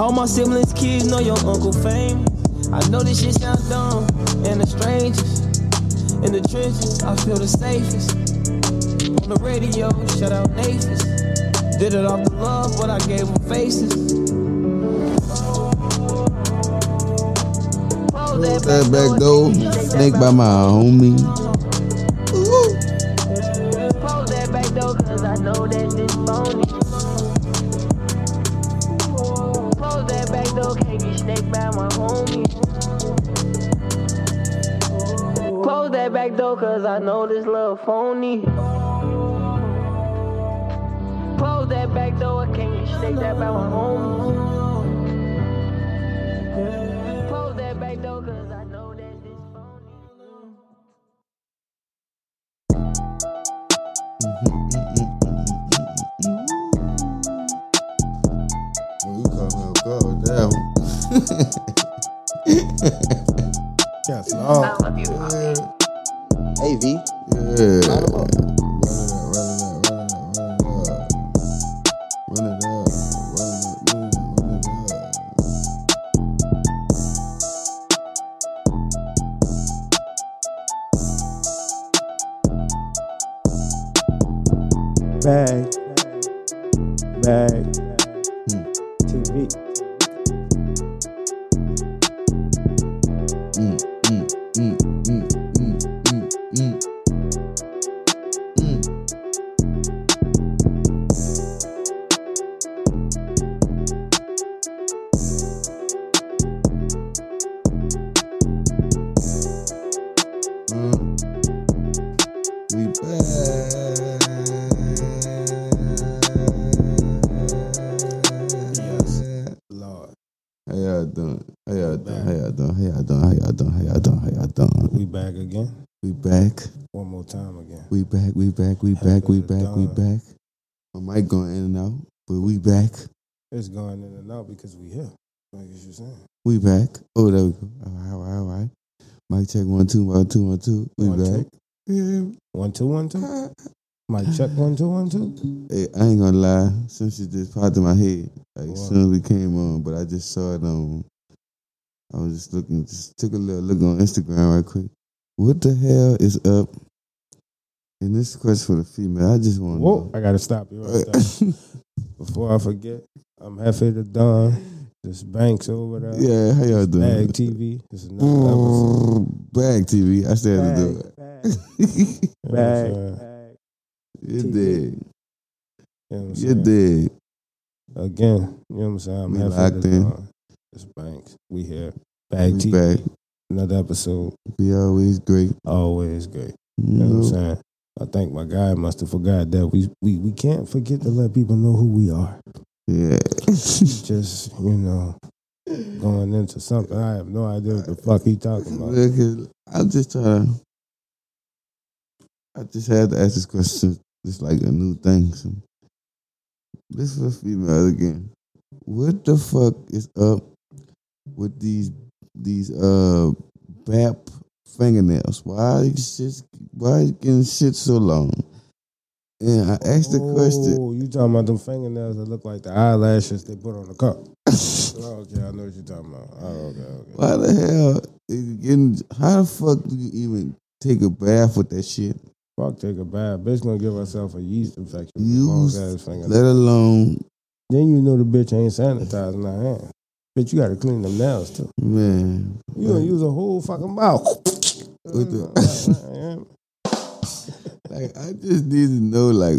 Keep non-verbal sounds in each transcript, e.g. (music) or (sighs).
All my siblings' kids know your uncle fame. I know this shit sounds dumb, and the strangest. In the trenches, I feel the safest. On the radio, shout out Nathan. Did it off the love, but I gave them faces. Close Close that back door. Snake by my homie. Close that back door, cause I know that this phony. That back door, can't get snaked by my homie. Close that back door, cause I know this little phony. Close that back door, I can't get snaked by my homie. Yes, Lord. I oh, love you, mommy. Hey V, Yeah. Line 'em up. Running it, running it, run back. We back. We back. My mic going in and out, but we back. It's going in and out because we here. Like you saying. We back. Oh, there we go. All right, all right, all right. Mic check one two one two one two. We One, back. Yeah. One, two, one, two. Mic check one, two, one, two. Hey, I ain't gonna lie. Some shit just popped in my head. Like soon as we came on, but I just saw it on. I was just looking, just took a little look on Instagram right quick. What the hell is up? And this question for the female. I just want to Whoa, know. I gotta stop you right there. (laughs) Before I forget, I'm Hefe the Don. This Banks over there. yeah, how y'all doing? Bag TV. This is another mm, episode. Bag TV. I still have to do it. You know bag, bag. you TV. dig. You know what I'm You saying? dig. Again, you know what I'm saying? I'm We Hefe locked the in. Don. This Banks. We here. Bag We TV. back. Another episode. We always great. Always great. You You know what I'm saying? I think my guy must have forgot that we we we can't forget to let people know who we are. Yeah. Just you know, going into something I have no idea what the fuck he talking about. I'm just trying to. I just had to ask this question. It's like a new thing. So. This for female again. What the fuck is up with these these uh BAP fingernails? Why these shits, why you getting shit so long? And I asked the question. Oh, you talking about them fingernails that look like the eyelashes they put on the cup? oh, (laughs) okay, I know what you're talking about. Oh, okay, okay. Why the hell? is you getting, how the fuck do you even take a bath with that shit? Fuck, take a bath. Bitch gonna give herself a yeast infection. Use- long ass fingernails. Let alone, Then you know the bitch ain't sanitizing her hands. Bitch, you gotta clean them nails too. man. You gonna use a whole fucking mouth. (laughs) (laughs) Like I just need to know, like,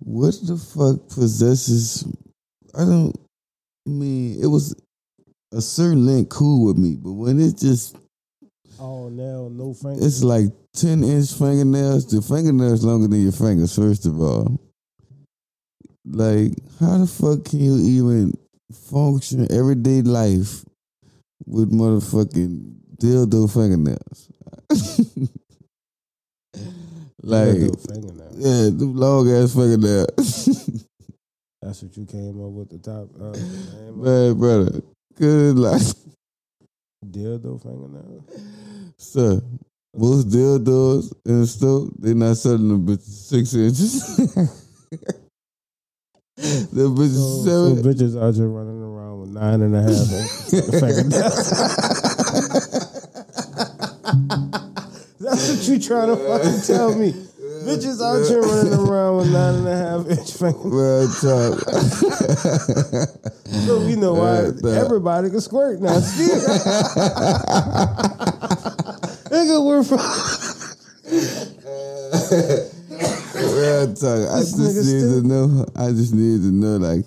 what the fuck possesses? I don't I mean. It was a certain length cool with me, but when it's just Oh nail, no finger. it's like ten inch fingernails. The fingernails longer than your fingers. First of all, like how the fuck can you even function everyday life with motherfucking dildo fingernails? (laughs) like Dildo yeah, them long ass fingernails. (laughs) That's what you came up with the top. Uh, Man, brother, good like dildo fingernail. sir. Most dildos in the store, they not selling them bitches six inches. (laughs) the bitches So, so bitches out here running around with nine and a half. (laughs) (laughs) That's what you trying to fucking tell me. Bitches out here running around with nine and a half inch. Real talk. So we know why everybody can squirt now. Still. (laughs) Nigga, we're from. Real talk. I This just need to know. I just need to know, like,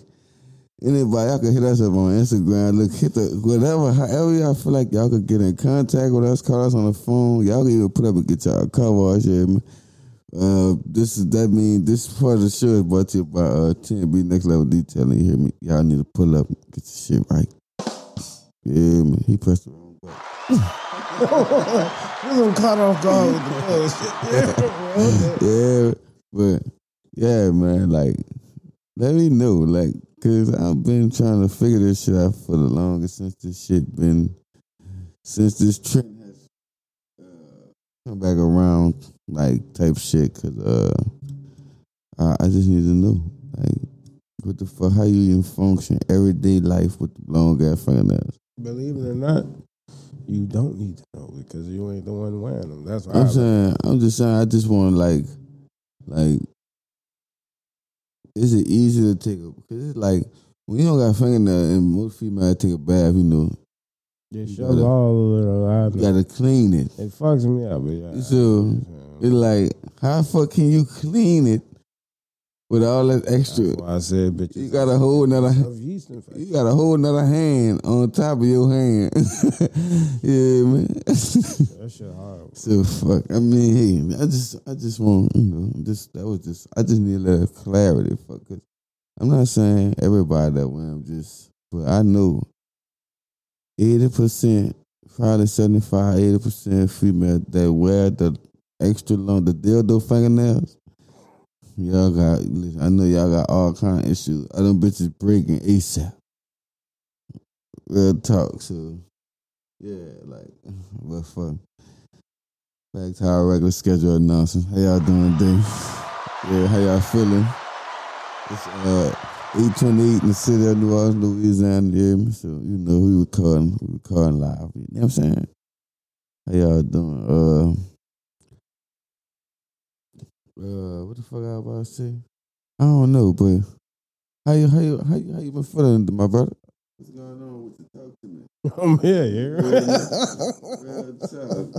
anybody, y'all can hit us up on Instagram. Look, hit the whatever, however y'all feel like y'all could get in contact with us. Call us on the phone. Y'all can even put up and get y'all cover. or shit. Uh, this is that mean this part of the show is brought to you by uh 10B Next Level Detailing. You hear me? Y'all need to pull up, and get your shit right. Yeah, man. He pressed the wrong button. We're gonna cut off guard with the bullshit. (laughs) yeah, but yeah, man, like let me know, like, cause I've been trying to figure this shit out for the longest since this shit been since this trend has uh, come back around, like type shit. Cause uh, I, I just need to know, like, what the fuck, how you even function everyday life with the long ass fingernails. Believe it or not, you don't need to know because you ain't the one wearing them. That's why I'm I saying, I'm just saying, I just want like, like, is it easy to take a? Because it's like when you don't got fingernail and most females take a bath, you know, just you gotta- all it around. you gotta clean it. It fucks me up, but yeah. So it's like, how the fuck can you clean it with all that extra? I said, bitches. You got a whole another. You got a whole another hand on top of your hand. (laughs) yeah, man. That shit horrible. So fuck. I mean, hey, I just, I just want, you know, just that was just, I just need a little clarity, fuck. Cause I'm not saying everybody that way. I'm just, but I know eighty percent, probably 75, 80 percent female that wear the extra long, the dildo fingernails. Y'all got, listen, I know y'all got all kind of issues. Other bitches breaking ASAP. Real talk. So yeah, like, (laughs) but fuck. Back to our regular schedule announcement. How y'all doing today? Yeah, how y'all feeling? It's uh 828 in the city of New Orleans, Louisiana. Yeah, so you know we recording, we recording live. You know what I'm saying? How y'all doing? Uh, uh, what the fuck I was about to say? I don't know, but how you how you how you, how you been feeling, my brother? What's going on with the talk to me? (laughs) I'm here, yeah. Real talk, yeah. (laughs) What's on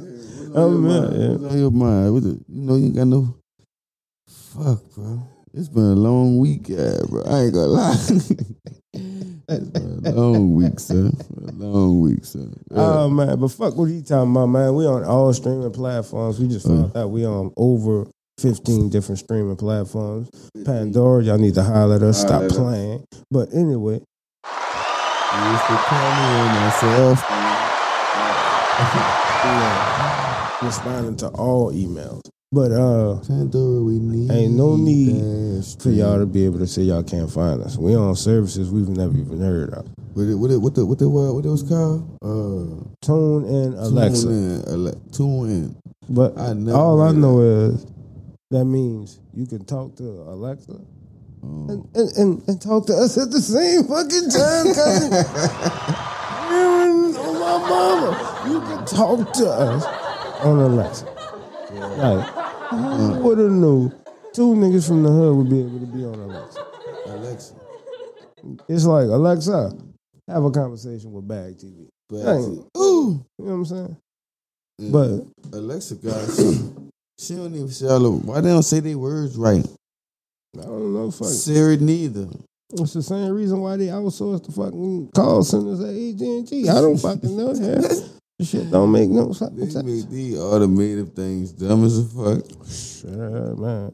I'm here, yeah. What's on your mind? What the, you know, you ain't got no. Fuck, bro. It's been a long week, yeah, bro. I ain't gonna lie. (laughs) it's been a long week, son. A long week, son. Yeah. Oh man, but fuck what you talking about, man. We on all streaming platforms. We just found out we on over 15 different streaming platforms. Pandora, y'all need to holler at us. Stop us. playing. But anyway, You used to call me on myself. (laughs) responding to all emails. But uh Pandora, we need. Ain't no need for y'all to be able to say y'all can't find us. We on services we've never even heard of. What it, what it, what the what the what, what it was called? Uh, Tune in Alexa. Tune in. Ale- tune in. But I never all I know is that means you can talk to Alexa Oh. and, and, and, and talk to us at the same fucking time, cousin. (laughs) Oh my mama. You can talk to us on Alexa. Like, who mm. would have knew two niggas from the hood would be able to be on Alexa? Alexa. It's like, Alexa, have a conversation with Bag TV. But Dang. ooh, You know what I'm saying? Yeah. But Alexa, guys, (clears throat) she, don't even say all why they don't say their words right. I don't know, fuck. Siri neither. It's the same reason why they outsource the fucking call centers at AT&T. I don't fucking know (laughs) that. This shit don't make no fucking They sense. make these automated things dumb as a fuck. Shit, man.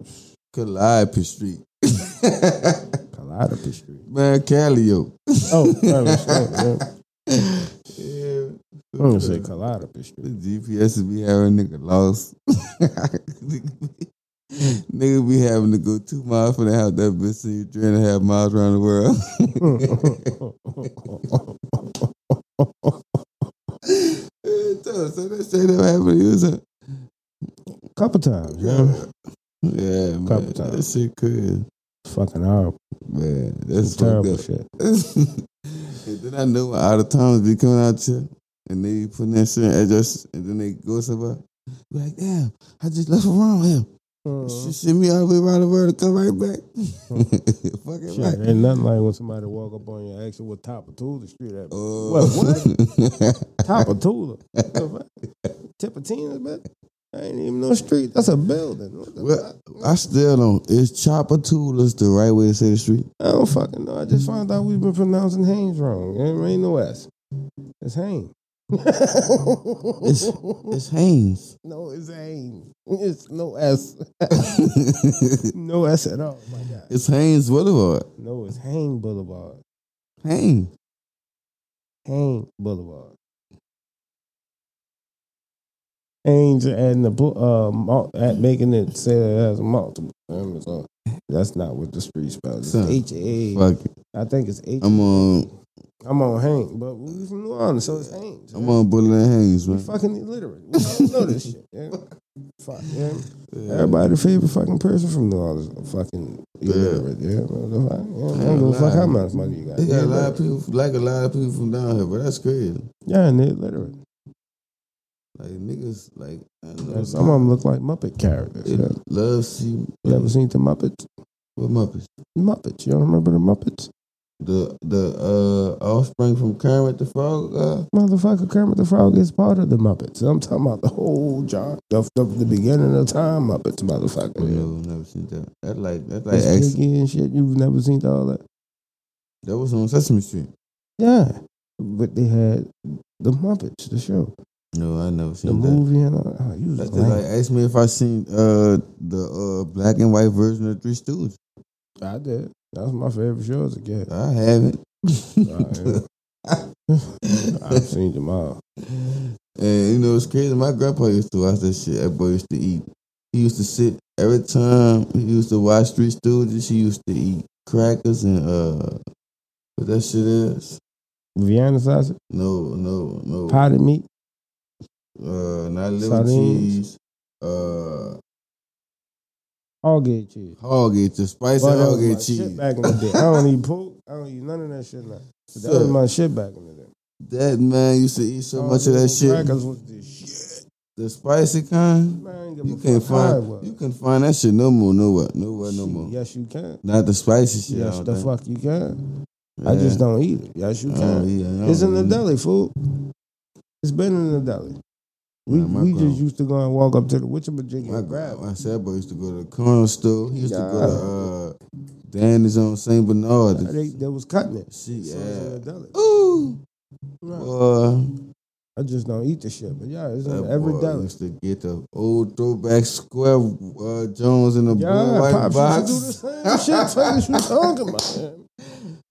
Calliope Street. (laughs) Calliope Street. Man, Callio. Oh, that (laughs) was shit, man. Yeah. I'm gonna say The Street. GPS would be having nigga lost. (laughs) nigga be having to go two miles from the house. That bitch see you three and a half miles around the world. (laughs) so, so that shit never happened to you, sir? Couple times, yeah. Yeah, man. Couple That times. shit crazy. Fucking horrible. Man, that's terrible up. shit. And (laughs) then I know out of towns be coming out here and they putting that shit in address and then they go somewhere. Be like, damn, I just left around here. Uh, Shit send me all the way around the world to come right back. (laughs) Fucking shit, right. ain't nothing like when somebody walk up on you and ask you what top of Tula Street at. Uh, What, what? (laughs) top of Tula. Tipitina's, man. I ain't even no street. That's a building. What the Well, fuck? I still don't. Is Tchoupitoulas the right way to say the street? I don't fucking know. I just found out we've been pronouncing Haynes wrong. There ain't no S. It's Haynes. It's it's Haynes. (laughs) no, it's Haynes. It's no S. (laughs) no S at all. My God. it's Haynes Boulevard. No, it's Haynes Boulevard. Haynes. Haynes Boulevard. Haynes and the uh at making it say it has multiple. So that's not what the street spells. It's H A. I think it's H. I'm on. I'm on Haynes, but we from New Orleans, so it's Haynes. I'm on Bullet and Haynes, We man. fucking illiterate. We don't know this shit. Yeah? (laughs) Fuck, yeah. Everybody favorite fucking person from New Orleans, fucking illiterate. Yeah? Yeah, I don't give a fuck how much money you got. They got a lot of people, like a lot of people from down here, but that's crazy. Yeah, and they're illiterate. Like niggas, like I know. Some of them look like Muppet characters. Yeah. love see You ever seen the Muppets? what Muppets? Muppets. You don't remember the Muppets? The the uh offspring from Kermit the Frog. Uh, Motherfucker, Kermit the Frog is part of the Muppets. I'm talking about the whole John, the, the, the beginning of time Muppets, motherfucker. oh, Yeah. never seen that. That like that like ex- and shit. You've never seen all that? that was on Sesame Street. Yeah. But they had the Muppets, the show, No, I never the seen that. The movie, and all. Oh, you just like ask me if I seen uh the uh black and white version of Three Stooges. I did. That was my favorite show as a kid. I haven't. (laughs) I've seen them all. (laughs) And you know it's crazy. My grandpa used to watch that shit. That boy used to eat. He used to sit every time he used to watch Three Stooges. He used to eat crackers and uh, what that shit is? Vienna sausage, No, no, no. potted meat. Uh, not liver Sardines. cheese. Uh, Hog cheese. hog it, the spicy Boy, that hog was cheese. back in the day. I don't eat pork. I don't eat none of that shit now. But that was my shit back in the day. that man used to eat so much of that shit. Crackers was the shit. The spicy kind. Man, I ain't give You can't fuck how it find you can find that shit no more, nowhere, nowhere, no more. Yes, you can. Not the spicy shit. Yes, the think. fuck you can. I just don't eat it. Yes, you can. it. I It's in the deli, fool. It's been in the deli. We we grandma- just used to go and walk up to the whatchamajiggy My and grab my sad boy used to go to the corner store. He used to go to uh, Danny's on St. Bernard. They, they was cutting it. Shit, So it's in the yeah. Ooh, Right. boy, I just don't eat the shit. But yeah, it's on every deli. used to get the old throwback square uh, Jones in the blue white pops box. used to do the same shit. Fuck is you talking about? Man? (laughs)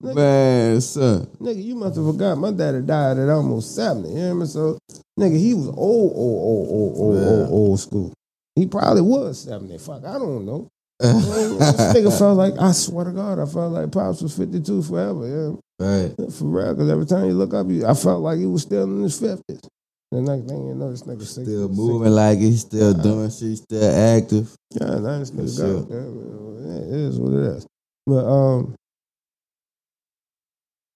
Man, son, nigga, you must have forgot. My daddy died at almost 70. You hear me? So, nigga, he was old, old, old, old, old, Yeah. old, old school. He probably was 70. Fuck, I don't know. (laughs) this nigga felt like, I swear to God, I felt like Pops was 52 forever. Yeah. right? For real, because every time you look up, you, I felt like he was still in his 50s. The next thing you know, this nigga 60. Still moving like he's still doing shit, still active. Yeah, this nigga got yeah, it is what it is. But um,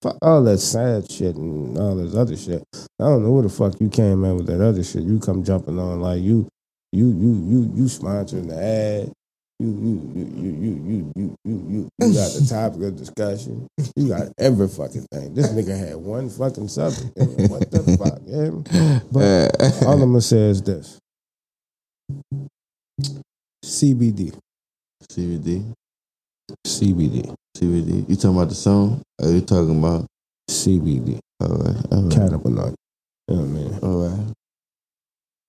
fuck all that sad shit and all this other shit. I don't know where the fuck you came in with that other shit. You come jumping on like you, you, you, you, you sponsoring the ad. You, you, you, you, you, you, you, you, you, you got the topic of discussion. You got every fucking thing. This nigga had one fucking subject. What the fuck? Yeah? But all I'm gonna say is this: CBD, CBD, CBD, CBD. You talking about the song? Or you talking about? CBD, All right, all right, cannabinoid. You know what I mean? all right.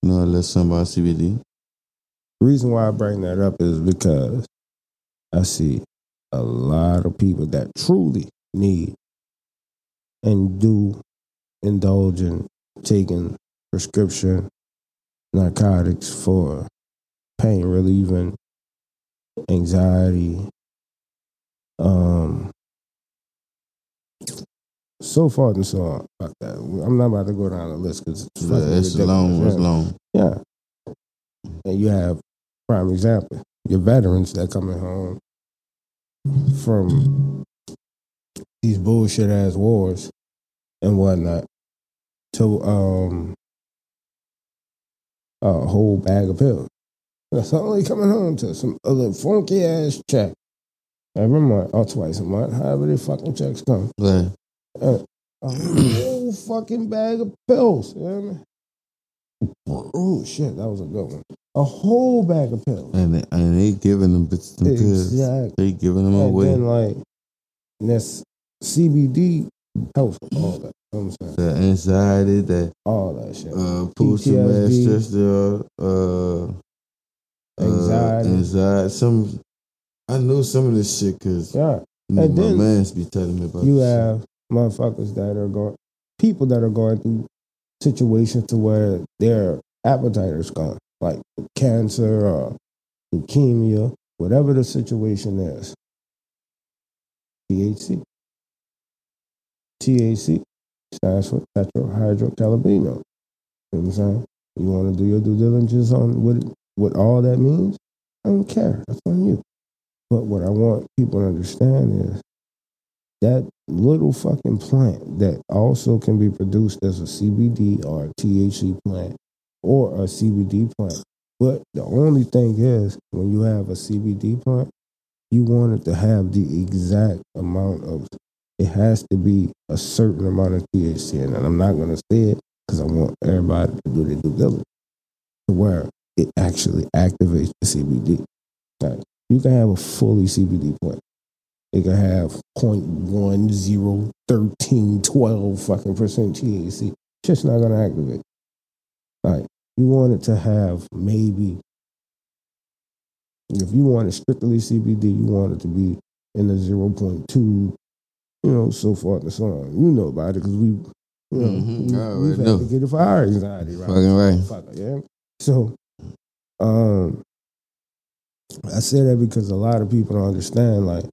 A little something about CBD. The reason why I bring that up is because I see a lot of people that truly need and do indulge in taking prescription narcotics for pain relieving, anxiety, um, so far and so on. That. I'm not about to go down the list because it's, Yeah, it's long. It's yeah. long. Yeah. And you have prime example, your veterans that coming home from these bullshit ass wars and whatnot to um a whole bag of pills. That's only coming home to some other funky ass check every month or twice a month, however the fucking checks come. Right. Uh, a whole fucking bag of pills. You know what I mean? Oh shit, that was a good one. A whole bag of pills. And they, and they giving them bits them pills. Exactly. They giving them And away. then like this CBD helps all that. You know what I'm saying? the anxiety, that All that shit. uh, PTSD. stress, the uh, Anxiety. uh, anxiety. Some I know some of this shit because yeah. you know, And my then man's be telling me about. you this shit. have motherfuckers that are going, people that are going through situations to where their appetite is gone, like cancer or leukemia, whatever the situation is. THC. THC stands for tetrahydrocannabinol. You know what I'm saying? You want to do your due diligence on what what all that means? I don't care. That's on you. But what I want people to understand is that little fucking plant that also can be produced as a CBD or a THC plant or a CBD plant. But the only thing is, when you have a CBD plant, you want it to have the exact amount of, it has to be a certain amount of THC. And I'm not going to say it because I want everybody to do their due diligence to where it actually activates the CBD. You can have a fully CBD plant. It can have 0.101312 fucking percent THC. Just not gonna activate. Like you want it to have maybe if you want it strictly CBD, you want it to be in the 0.2, you know, so forth and so on. You know about it because we, you know, Mhm, we, we've had know. to get it for our anxiety, right? Fucking right. Yeah. So, um, I say that because a lot of people don't understand, like,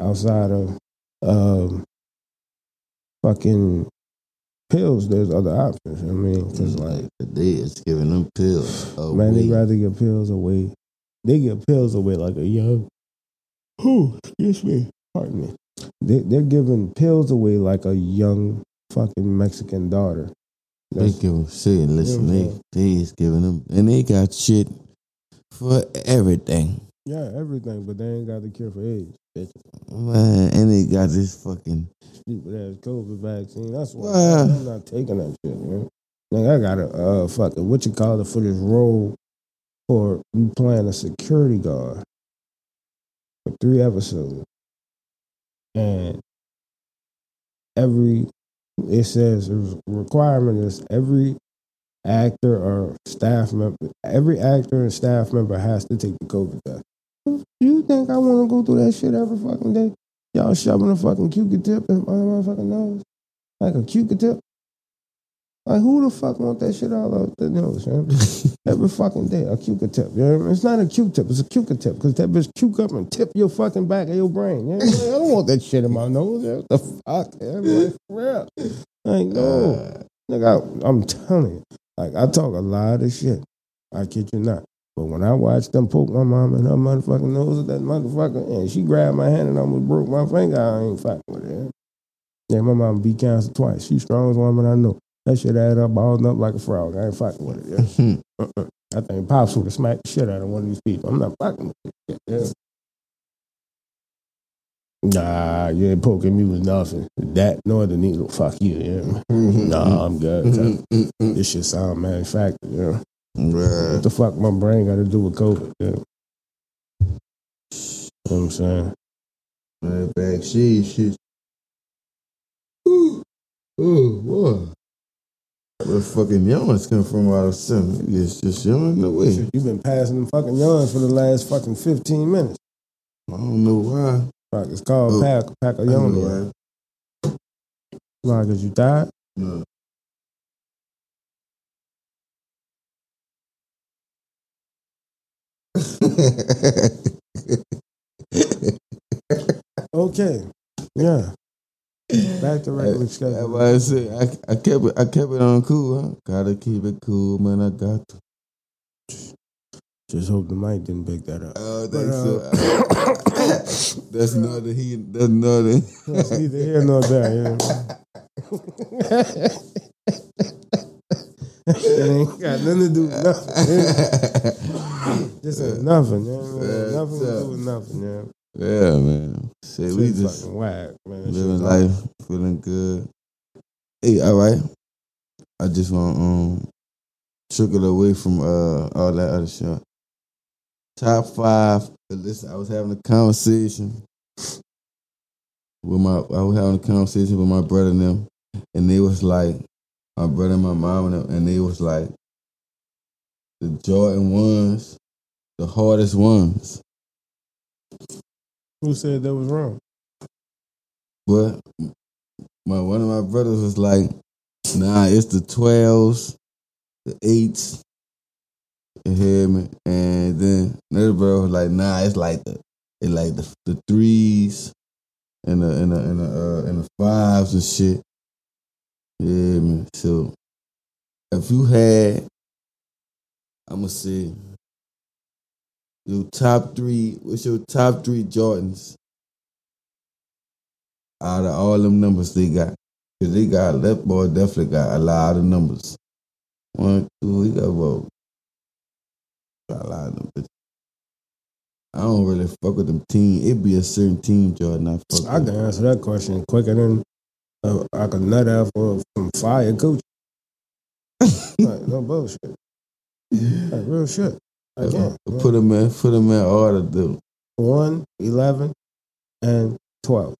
outside of um, fucking pills, there's other options. I mean, because, like, they is giving them pills. Away. man, they rather get pills away. They get pills away like a young. Who? Excuse me. Pardon me. They, they're giving pills away like a young fucking Mexican daughter. They That's- give them shit. and Listen, Yeah, they they is giving them, and they got shit for everything, yeah, everything, but they ain't got the cure for AIDS. Bitch. man. And they got this fucking stupid ass COVID vaccine. That's why. I'm not taking that shit, man. Like I got a uh fucking what you call it for this role for you playing a security guard for three episodes. And every it says the requirement is every actor or staff member every actor and staff member has to take the COVID test. You think I wanna go through that shit every fucking day? Y'all shoving a fucking Q-tip in my motherfucking nose. Like a Q-tip. Like who the fuck want that shit all out the nose, man? (laughs) Every fucking day, a Q-tip. You know what I mean? It's not a Q-tip, it's a Q-tip. Because that bitch Q up and tip your fucking back of your brain. You know I mean? I don't want that shit in my nose. What the fuck? man? Like, for real. Like, no. Uh. Nigga, I, I'm telling you. Like, I talk a lot of shit. I kid you not. But when I watched them poke my mom in her motherfucking nose with that motherfucker, and she grabbed my hand and almost broke my finger, I ain't fucking with her. Yeah, my mom beat cancer twice. She strongest woman I know. That shit added up, balled up like a frog. I ain't fucking with it. Yeah. Uh-uh. I think Pops would have smacked the shit out of one of these people. I'm not fucking with it. Yeah. Nah, you ain't poking me with nothing. That nor the needle. Fuck you. Yeah. Mm-hmm. Nah, I'm good. Mm-hmm. This shit sound manufactured. Yeah. What the fuck my brain got to do with COVID? Yeah. You know what I'm saying? Man, back shit, shit. Ooh, ooh, what? Where fucking yawns come from out of something? It's just yawning away. You've been passing them fucking yawns for the last fucking 15 minutes. I don't know why. Fuck, it's called Oh, pack, pack know yawns. Why? Because you died? No. Okay. Yeah. Back to regular That's schedule. why I said I, I kept it. I kept it on cool. Huh? Gotta keep it cool, man. I got to. Just hope the mic didn't pick that up. Oh, But, that's uh, (coughs) that's not the he. That's not the. That's neither here nor there. Yeah. (laughs) (laughs) it ain't got nothing to do with nothing. (laughs) This ain't nothing, man. Yeah, nothing to yeah. do with nothing, man. Yeah, man. Shit, we just whack, man. Living life, feeling good. Hey, all right. I just want to um trickle away from uh all that other shit. Top five. Listen, I was having a conversation with my. I was having a conversation with my brother and them, and they was like, my brother and my mom and them, and they was like, the Jordan ones, the hardest ones. Who said that was wrong? But my one of my brothers was like, nah, it's the twelves, the eights. You hear me? And then another brother was like, nah, it's like the it like the the threes and the and the and the uh, and the fives and shit. Yeah, man. So if you had, I'ma say your top three. What's your top three Jordans? out of all them numbers they got. Cause they got left boy definitely got a lot of numbers. One, two, he got about got a lot of them. I don't really fuck with them team. It'd be a certain team, Jordan. I fuck I with. can answer that question quicker than uh, I could nut out for from fire coach. (laughs) like, no bullshit. Like, real shit. Uh, Put them in, put them in order, dude. 1, 11, and 12.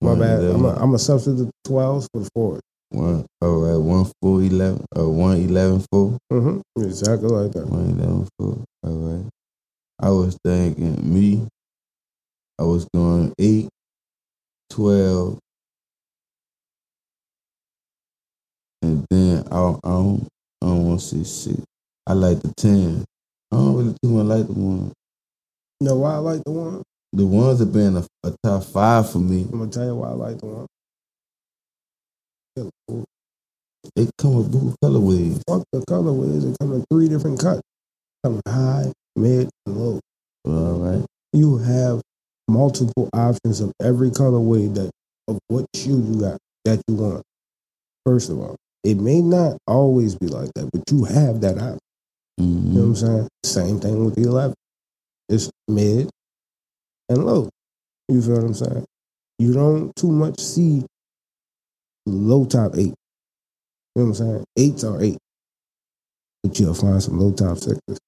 My One, bad. I'm 11. a, I'm a substitute 12 for the forward. One, all right, one four eleven, or one eleven four, Mm-hmm. Exactly like that. one eleven four. All right. I was thinking me. I was going eight, twelve, and then I, I don't, I don't want to say six. I like the ten. Really too much like the one. You know why I like the one? The ones have been a, a top five for me. I'm gonna tell you why I like the one. They come with blue colorways. Fuck the colorways. It come in three different cuts. Come high, mid, and low. All right. You have multiple options of every colorway that of what shoe you got that you want. First of all, it may not always be like that, but you have that option. You know what. I'm saying? Same thing with the 11. It's mid and low. You feel what I'm saying? You don't too much see low top eight. You know what I'm saying? Eights are eight. But you'll find some low top sixes.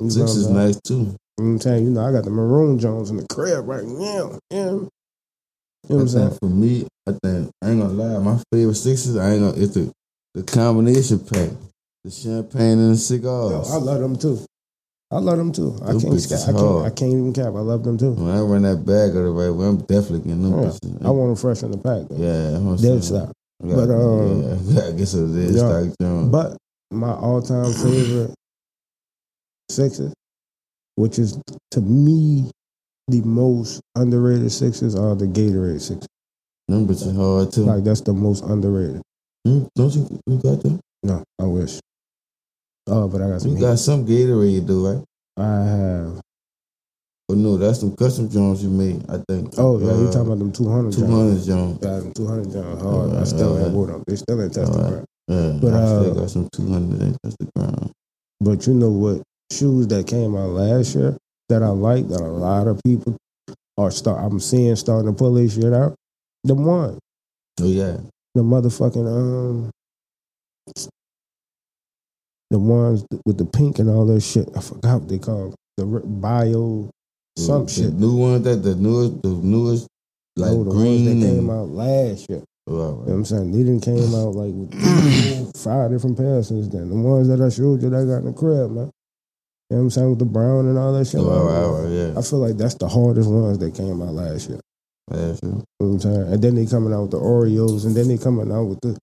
You Six is nice too. You know what I'm saying? You know, I got the maroon Jones in the crib right now. Yeah. You know what I'm saying? for me, I think I ain't gonna lie. My favorite sixes, I ain't gonna. It's the the combination pack, the champagne and the Yo, cigars. I love them too. I love them too. I can't, I can't. I can't even cap. I love them too. when I run that bag of the right way, I'm definitely getting them. Yeah. I want them fresh in the pack. Though. yeah, Dead saying. stop. I gotta- But, um, yeah, (laughs) I guess it is yeah. stock Jones. But my all-time favorite sixes, which is to me the most underrated sixes, are the Gatorade sixes. them bitches hard too. Like that's the most underrated. Hmm, Don't you? You got them? No, I wish. Oh, but I got some. You got some Gatorade though, right? I have. Oh no, that's some custom Jones you made. I think. Oh yeah, you Uh, talking about them two hundred? two hundred Jones? Yeah, them two hundred Jones hard. I still have with them. They still ain't tested. Alright. right? Yeah, But, I still uh, got some two hundred. That's the ground. But you know what? Shoes that came out last year that I like that a lot of people are start. I'm seeing starting to pull this shit out. The one, Oh yeah. the motherfucking um, the ones with the pink and all that shit. I forgot what they call the bio mm, some the, shit. The new ones that the newest, the newest, like no, the green ones that came out last year. Oh, all You know what. I'm saying? They didn't came (laughs) out like with (clears throat) five different pairs since then. The ones that I showed you that I got in the crib, man. You know what I'm saying? With the brown and all that shit. All man. right, yeah. I feel like that's the hardest ones that came out last year. Yeah, sure. You know what I'm saying? And then they coming out with the Oreos, and then they coming out with the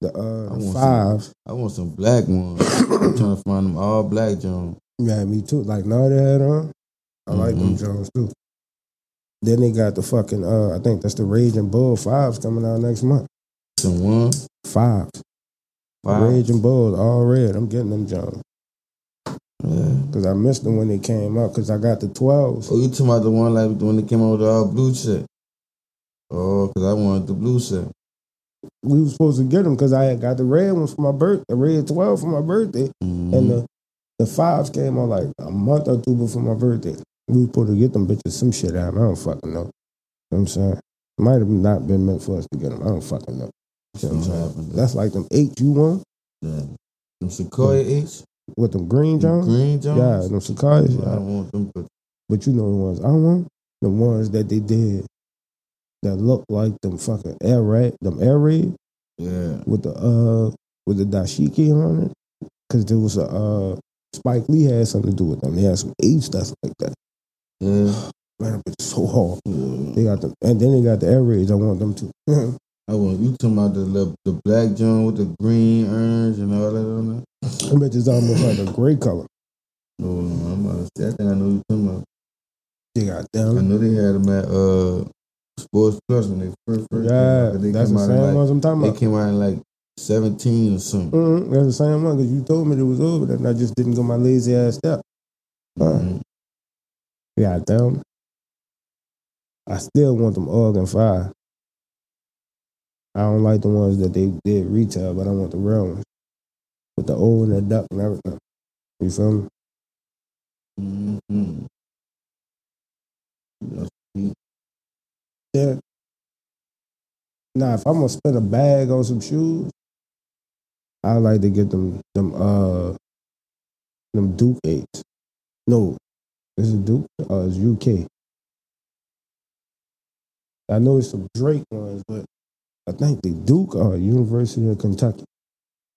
the, uh, I the five. I want some black ones. I'm trying to find them all black Jones. Yeah, me too. Like Naughty had on. I like them Mhm. Jones too. Then they got the fucking uh, I think that's the Raging Bull fives coming out next month. Some one, Fives. five. Raging Bulls, all red. I'm getting them Jones. Yeah. Because I missed them when they came out because I got the 12s. Oh, you talking about the one like the one that came out with the all blue shit? Oh, because I wanted the blue set. We were supposed to get them because I had got the red ones for my birthday, the red 12 for my birthday. Mhm. And the, the fives came on like a month or two before my birthday. We were supposed to get them bitches some shit out. I don't fucking know. You know what I'm saying? Might have not been meant for us to get them. I don't fucking know. You know what I'm saying? That's like them eight you want Yeah. Them Sequoia eights, with them green Jones. green Jones. Yeah, them Sakai's. I don't want them. But But you know the ones I want? The ones that they did that look like them fucking air raid, them air raid yeah, with the uh with the dashiki on it. Cause there was a uh Spike Lee had something to do with them. They had some eights stuff like that. yeah. (sighs) Man, it's so hard. yeah. They got them and then they got the air raids. I want them too. (laughs) I want you talking about the little, the black John with the green orange and all that on that. it's almost like a gray color. No, (laughs) no, I'm about to say. I think I know you talking about. They got them. I know they had them at uh Sports Plus when they first first Yeah, came out. They that's came the out same like, ones I'm talking They came out in like seventeen or something. Mm-hmm. That's the same one because you told me it was over and I just didn't go my lazy ass step. Mhm. got them. I still want them Oregon Five. I don't like the ones that they did retail, but I want the real ones with the O and the duck and everything. You feel me? Mhm. That's sweet. Now, if I'm gonna spend a bag on some shoes, I like to get them them uh them Duke eights. No, is it Duke? Uh, it's UK. I know it's some Drake ones, but I think the Duke or University of Kentucky.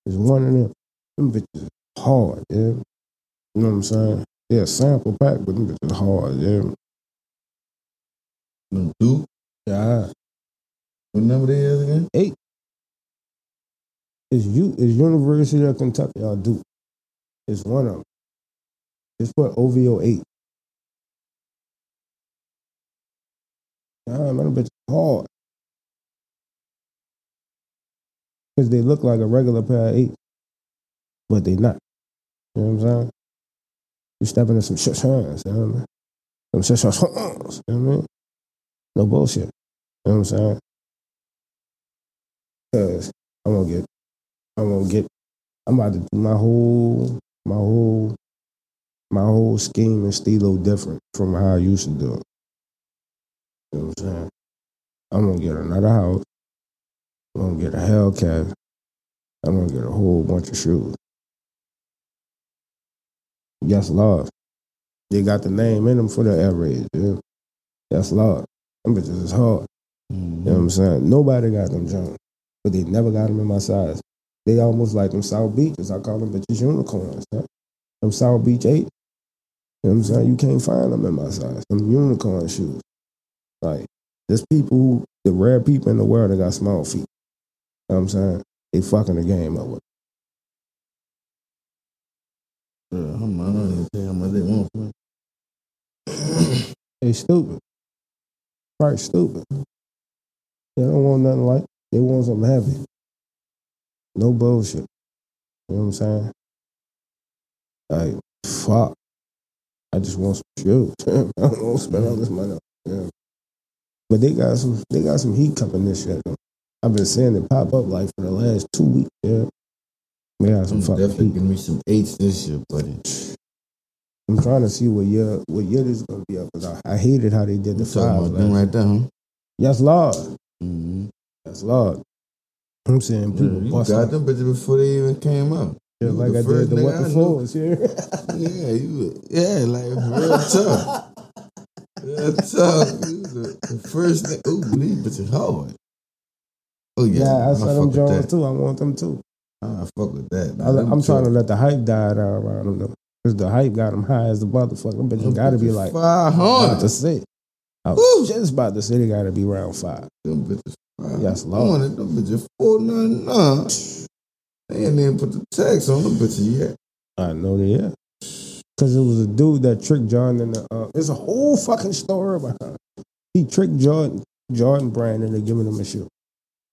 is one of them. Them bitches is hard, yeah. You know what I'm saying? Yeah, sample pack, but them bitches hard, yeah. Duke. Yeah. What number they is again? Eight. It's you. It's University of Kentucky. Or Duke. It's one of them. It's for OVO eight. Nah, man, bitch hard. Because they look like a regular pair of eight, but they not. You know what I'm saying? You stepping in some shit hands, you know what I mean? Some shit hands, you know what I mean? No bullshit. You know what I'm saying? Cause I'm gonna get, I'm gonna get, I'm about to do my whole, my whole, my whole scheme and stilo different from how I used to do it. You know what I'm saying? I'm gonna get another house. I'm gonna get a Hellcat. I'm gonna get a whole bunch of shoes. Yes, Lord. They got the name in them for the raid. Yeah. Yes, Lord. Them bitches is hard. You know what I'm saying? Nobody got them Jones, but they never got them in my size. They almost like them South Beaches. I call them bitches unicorns. Huh? Them South Beach 8. You know what I'm saying? You can't find them in my size. Them unicorn shoes. Like, there's people who, the rare people in the world that got small feet. You know what I'm saying? They fucking the game up with. Yeah, I'm, I don't even how much they want. They stupid. Right, stupid. They don't want nothing like. They want something heavy. No bullshit. You know what I'm saying? Like, fuck. I just want some shoes. (laughs) I don't want to spend all this money. on them. But they got some. They got some heat coming this year. Though. I've been seeing it pop up like for the last two weeks. Yeah, they got some definitely heat. give me some eights this year, buddy. I'm trying to see what year what year this is gonna be up. Cause I, I hated how they did the five. them right there, huh? Yes, Lord. Mm-hmm. Yes, Lord. I'm saying people you bust got out. them bitches before they even came out. Yeah, You like I did the what the floors here. (laughs) Yeah, you. Yeah, like real tough. Real tough. You the, the first thing. Ooh, these bitches hard. Oh yeah, yeah, I saw them Jones too. I want them too. I fuck with that. I, I'm trying to let the hype die down around them. Because the hype got them high as the motherfucker. Them bitches gotta be like five about to hundred. say. I Woo. just about to say they gotta be around five. Them bitches. Five. Yes, Lord. wanted them bitches four nine nine. They ain't even put the tax on them bitches yet. I know they are. Cause it was a dude that tricked Jordan in the uh, there's a whole fucking story about it. He tricked Jordan, Jordan Brand into giving him a shoe.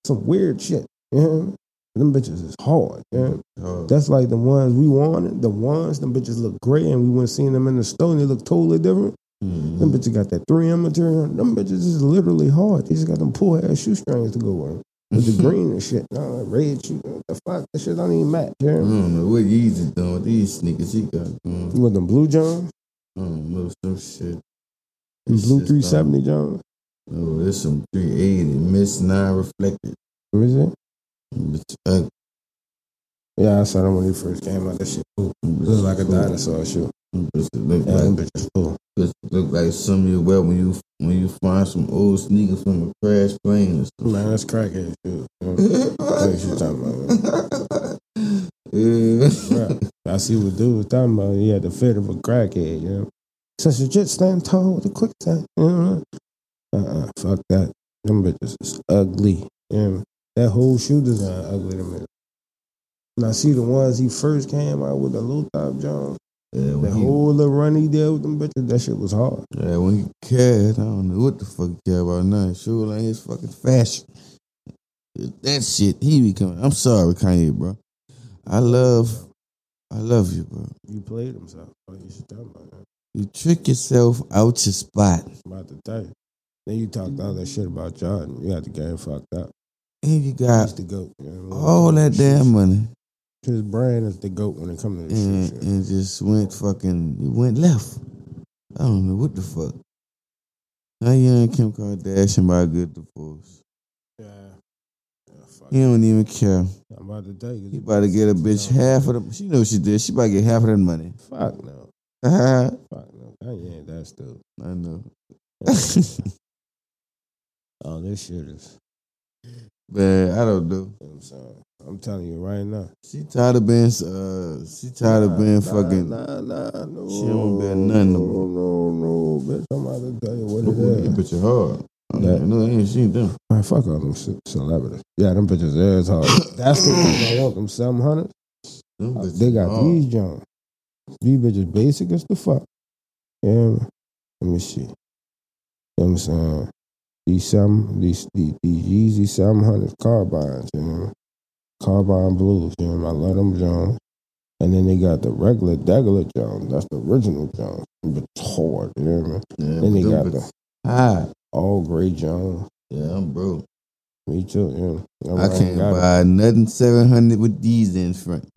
Some weird shit. You know? what I mean? Them bitches is hard. You know? Oh, That's like the ones we wanted. The ones, them bitches look great, and we went seeing them in the store, and they look totally different. Mhm. Them bitches got that 3M material. Them bitches is literally hard. They just got them poor ass shoestrings to go with. With the (laughs) green and shit. No, red shoe. What the fuck? That shit don't even match. I don't know what Yeezy doing with these sneakers he got mm-hmm. going. With them blue Johns? I don't know some shit. Them blue 370 Johns? Oh, there's some 380 miss nine reflected. What is it? Ugly. Yeah, I saw them when they first came out. That shit cool. Look like a dinosaur shoe. Look like bitches cool. Just look like something you wear when you when you find some old sneakers from a crash plane or something. Man, that's crackhead shit. Yeah. (laughs) What you talking about, man? yeah. Right. I see what dude was talking about. He had the fit of a crackhead, you know. Such a jet stand tall with a quick stand. You know? Uh-uh, fuck that. Them bitches is ugly. You know? That whole shoe design ugly to me. And I see the ones he first came out with the low top John. Yeah, That when he, whole little run he did with them bitches, that shit was hard. yeah, when he cared, I don't know what the fuck he cared about now. Sure, like his fucking fashion. That shit, he be coming. I'm sorry, Kanye, bro. I love, I love you, bro. You played himself. What oh, you should talk about that. You trick yourself out your spot, I'm about to tell you. Then you talked all that shit about Jordan. You had the game fucked up. and you got the GOAT. You know? all that damn money, His brand is the GOAT when it comes to this and, shit. and just went fucking, it went left. I don't know what the fuck. How you and Kim Kardashian by a good divorce? Yeah. He don't even care. I'm about to tell you. He about to get a bitch half of the. She know she did. She about to get half of that money. Fuck no. I Fuck no. I ain't that stupid. I know. (laughs) (laughs) Oh, this shit is. but I don't know. You know what I'm saying. I'm telling you right now. She tired of being. Uh, she tired of being Nah, fucking. Nah, nah, no. She don't bear nothing no No, no, no, bitch. I'm about to tell you what it is. bitch hard. That- don't. Ain't she them? Man, fuck all them ce- celebrities. Yeah, them bitches ass hard. (coughs) That's the I want. Them 700. them bitches They got hard. these Jones. These bitches basic as the fuck. Yeah. Let me see. You know what I'm saying? These some these these, these Yeezy 700 carbons, you know. Carbon blues, you know. I love them Jones. And then they got the regular Degular Jones. That's the original Jones. But hard, you know what I mean? Yeah, Then they got the high. all gray Jones. Yeah, I'm broke. Me too, you know. I can't buy nothing seven hundred with these in front.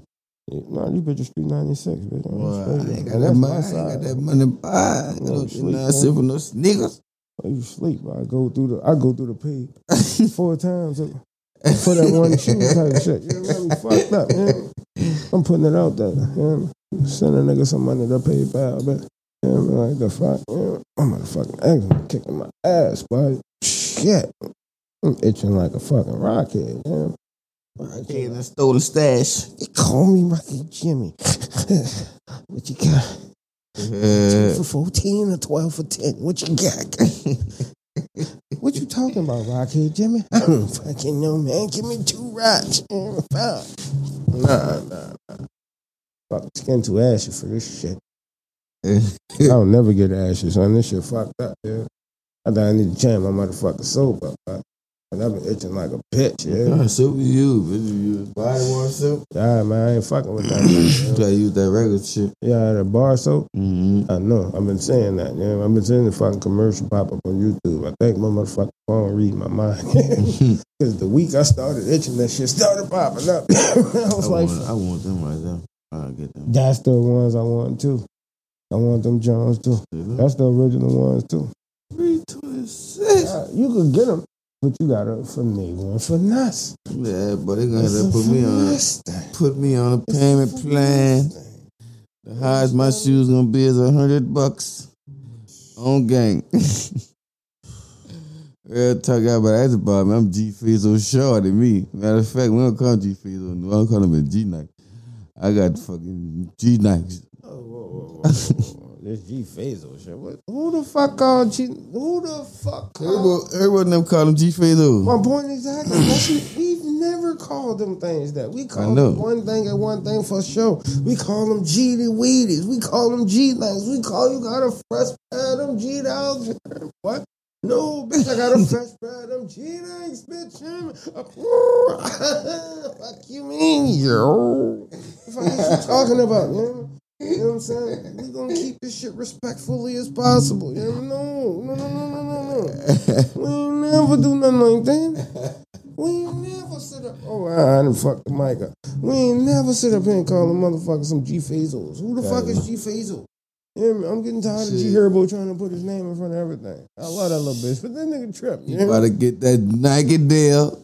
No, you bitches 396, bitch. I'm Boy, I ain't got that money. I ain't got that money to buy. I No, don't sleep, sit for no sneakers. Oh, you sleep. I go through the I go through the page (laughs) four times for that one (laughs) shoe type of shit. You know, fucked up, man. I'm putting it out there. You know? Send a nigga some money to pay PayPal, but you know, like the fuck. You know? I'm motherfucking eczema kicking my ass, boy. Shit. I'm itching like a fucking rockhead, you know? Hey, I stole the stash. They call me Rocky Jimmy. (laughs) what you got? Uh, for 14 or 12 for 10. What you got? (laughs) what you talking about, Rockhead Jimmy? (laughs) I don't fucking know, man. Give me two rocks. Fuck. (laughs) Nah, nah, nah. Fuck, skin too ashy for this shit. (laughs) I'll never get ashes on this shit fucked up, yeah. I think I need to change my motherfucking soap up, but but I've been itching like a bitch, yeah. What soap you use? What you use? Body wash soap? Yeah, man, I ain't fucking with that. You (clears throat) gotta use that regular shit. Yeah, the bar soap. Mm-hmm. I know. I've been saying that. Yeah, I've been seeing the fucking commercial pop up on YouTube. I think my motherfucking phone read my mind. (laughs) (laughs) Because the week I started itching, that shit started popping up. I (laughs) I was like, want, I want them right there. I'll get them. that's the ones I want too. I want them Jones too. That's the original ones too. 326. Yeah, you could get them, but you gotta finesse one finesse. Yeah, but they gonna have to put me on a, thing. put me on a It's payment finesse plan. thing. The highest my shoes gonna be is a hundred bucks on gang. (laughs) Real talk out about that's about me. I'm G Fizzle short than me. Matter of fact, we don't call him G Fizzle. We don't call him a G Nike. I got fucking G Nikes. Oh, whoa, whoa, whoa, whoa, whoa. This G Fazel shit. What, who the fuck called G? Who the fuck called? Everyone, them call him G Fizzle. My point exactly. That's we've never called them things that. We call them one thing and one thing for sure. We call them G Weedies. We call them G lines. We call you got a fresh pair of them G dogs. What? No, bitch, I got a fresh pair of them G legs, bitch. (laughs) Fuck you mean, yo? What the fuck is you talking about, man? You know what I'm saying? We gonna keep this shit respectfully as possible. You know? No, no, no, no, no, no. We ain't never do nothing like that. We ain't never sit up. Oh, I, I done fucked the mic up. We ain't never sit up here and call a motherfucker some G Fazos. Who the fuck is G Fazel? You hear me? I'm getting tired of G Shit. Herbo trying to put his name in front of everything. I love that little bitch, but that nigga trip. You, You about to get that Nike deal.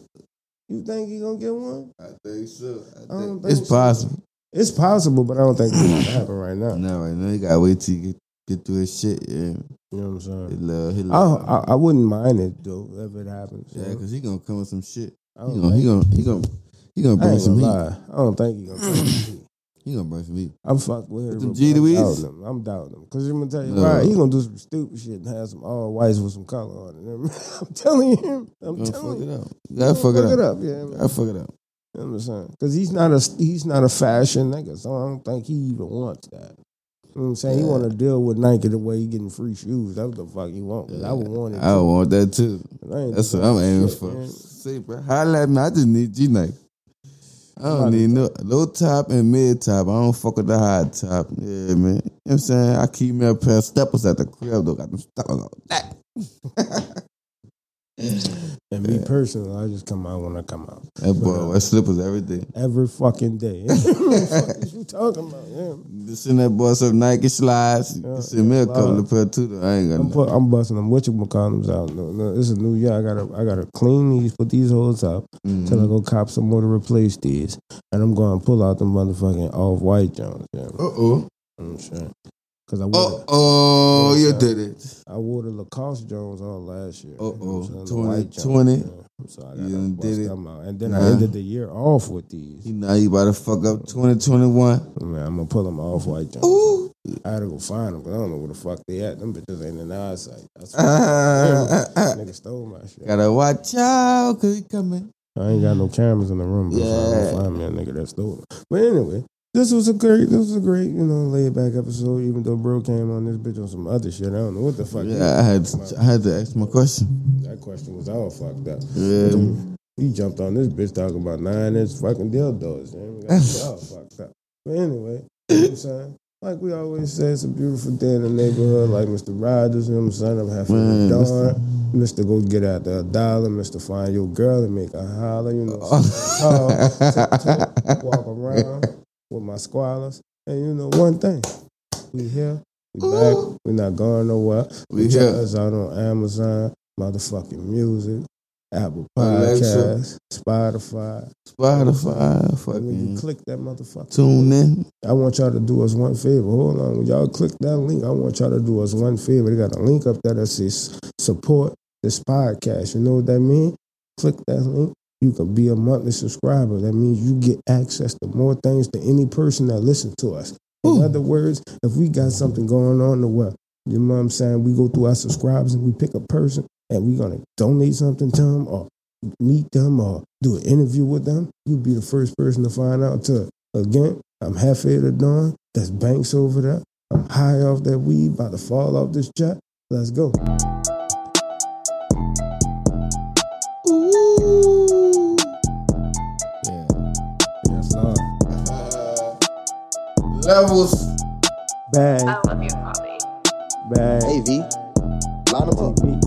you think he gonna get one? I think so. I don't think think it's so. possible. It's possible, but I don't think it's gonna (clears throat) happen right now. No, right now you gotta wait till you get, get through his shit. Yeah, You know what I'm saying? love, he I, love. I I wouldn't mind it though if it happens. yeah, cause he gonna come with some shit. I He don't gonna, he think- gonna, he gonna, he gonna bring some heat. lie. I don't think he gonna. come with me. He gonna bring some heat. I'm fucked with him. but G I'm doubting him. I'm doubting him because I'm gonna tell you No. why. He gonna do some stupid shit and have some all whites with some color on it. (laughs) I'm telling you. I'm telling fuck it up. You gotta fuck, it up. Yeah, man. Gotta fuck it up. You know what I'm saying? Because he's not a he's not a fashion nigga, so I don't think he even wants that. You know what I'm saying? He want to deal with Nike the way he getting free shoes. That's what the fuck he want. 'cause I would want it. I want that too. That's what I'm aiming shit, for. man. See, bro, holla at me. I just need G Nike. I don't need no low top and mid top. I don't fuck with the high top. Yeah, man. You know what I'm saying? I keep me a pair of steppers at the crib though. Got them steppers on that. (laughs) And me personally, I just come out when I come out. That boy wear slippers every day. Every fucking day. (laughs) what the fuck is you talking about? Yeah. Just send that boy some Nike slides. Yeah, send me a couple of pair too. I ain't got I'm, put, I'm busting them. What you call out? No, no, it's a new year. I gotta, I gotta clean these, put these holes up Mm. till I go cop some more to replace these, and I'm going to pull out the motherfucking off white Jones. Yeah, Uh oh. I'm sure. Cause I wore, Uh oh, you did it. I wore the Lacoste Jones all last year. Uh-oh. You know what I'm saying? The 20, white Jones, 20. yeah. So I gotta You did it. out, and then Nah. I ended the year off with these. You know you about to fuck up 2021. Man, I'm gonna pull them off white Jones. Ooh. I had to go find them, but I don't know where the fuck they at. Them bitches ain't in the eyesight. That's (laughs) what nigga stole my shit. Gotta watch out, cause he coming. I ain't got no cameras in the room, I Yeah. don't find me a nigga that stole it. But anyway, this was a great, this was a great, you know, laid back episode. Even though bro came on this bitch on some other shit, I don't know what the fuck. Yeah, I had. I had to ask my question. that question was all fucked up. Yeah. He jumped on this bitch talking about nine inch fucking dildos. Man. Got all fucked up. But anyway, you know what I'm saying? Like we always say, it's a beautiful day in the neighborhood. Like Mr. Rogers, you know what I'm saying? I'm half Man, the dawn. Mr. Go get out the dollar. Mr. Find your girl and make a holler. You know, (laughs) tiptoe, walk around with my squalors. And you know one thing, we here, we back, we not going nowhere. We We check here. us out on Amazon, motherfucking music, Apple. Podcasts, Spotify. Spotify, when you click that motherfucker, tune in. I want y'all to do us one favor. Hold on. When y'all click that link, I want y'all to do us one favor. They got a link up there that says support this podcast. You know what that means? Click that link. You can be a monthly subscriber. That means you get access to more things than any person that listens to us. In Ooh. other words, if we got something going on the well, you know what I'm saying? We go through our subscribers and we pick a person and we're gonna donate something to them or meet them or do an interview with them. You'll be the first person to find out to again, I'm halfway to dawn. That's Banks over there. I'm high off that weed, about to fall off this jet. Let's go. Levels. Bag, I love you, Bobby. bag. Hey, V. Line them up. Take me,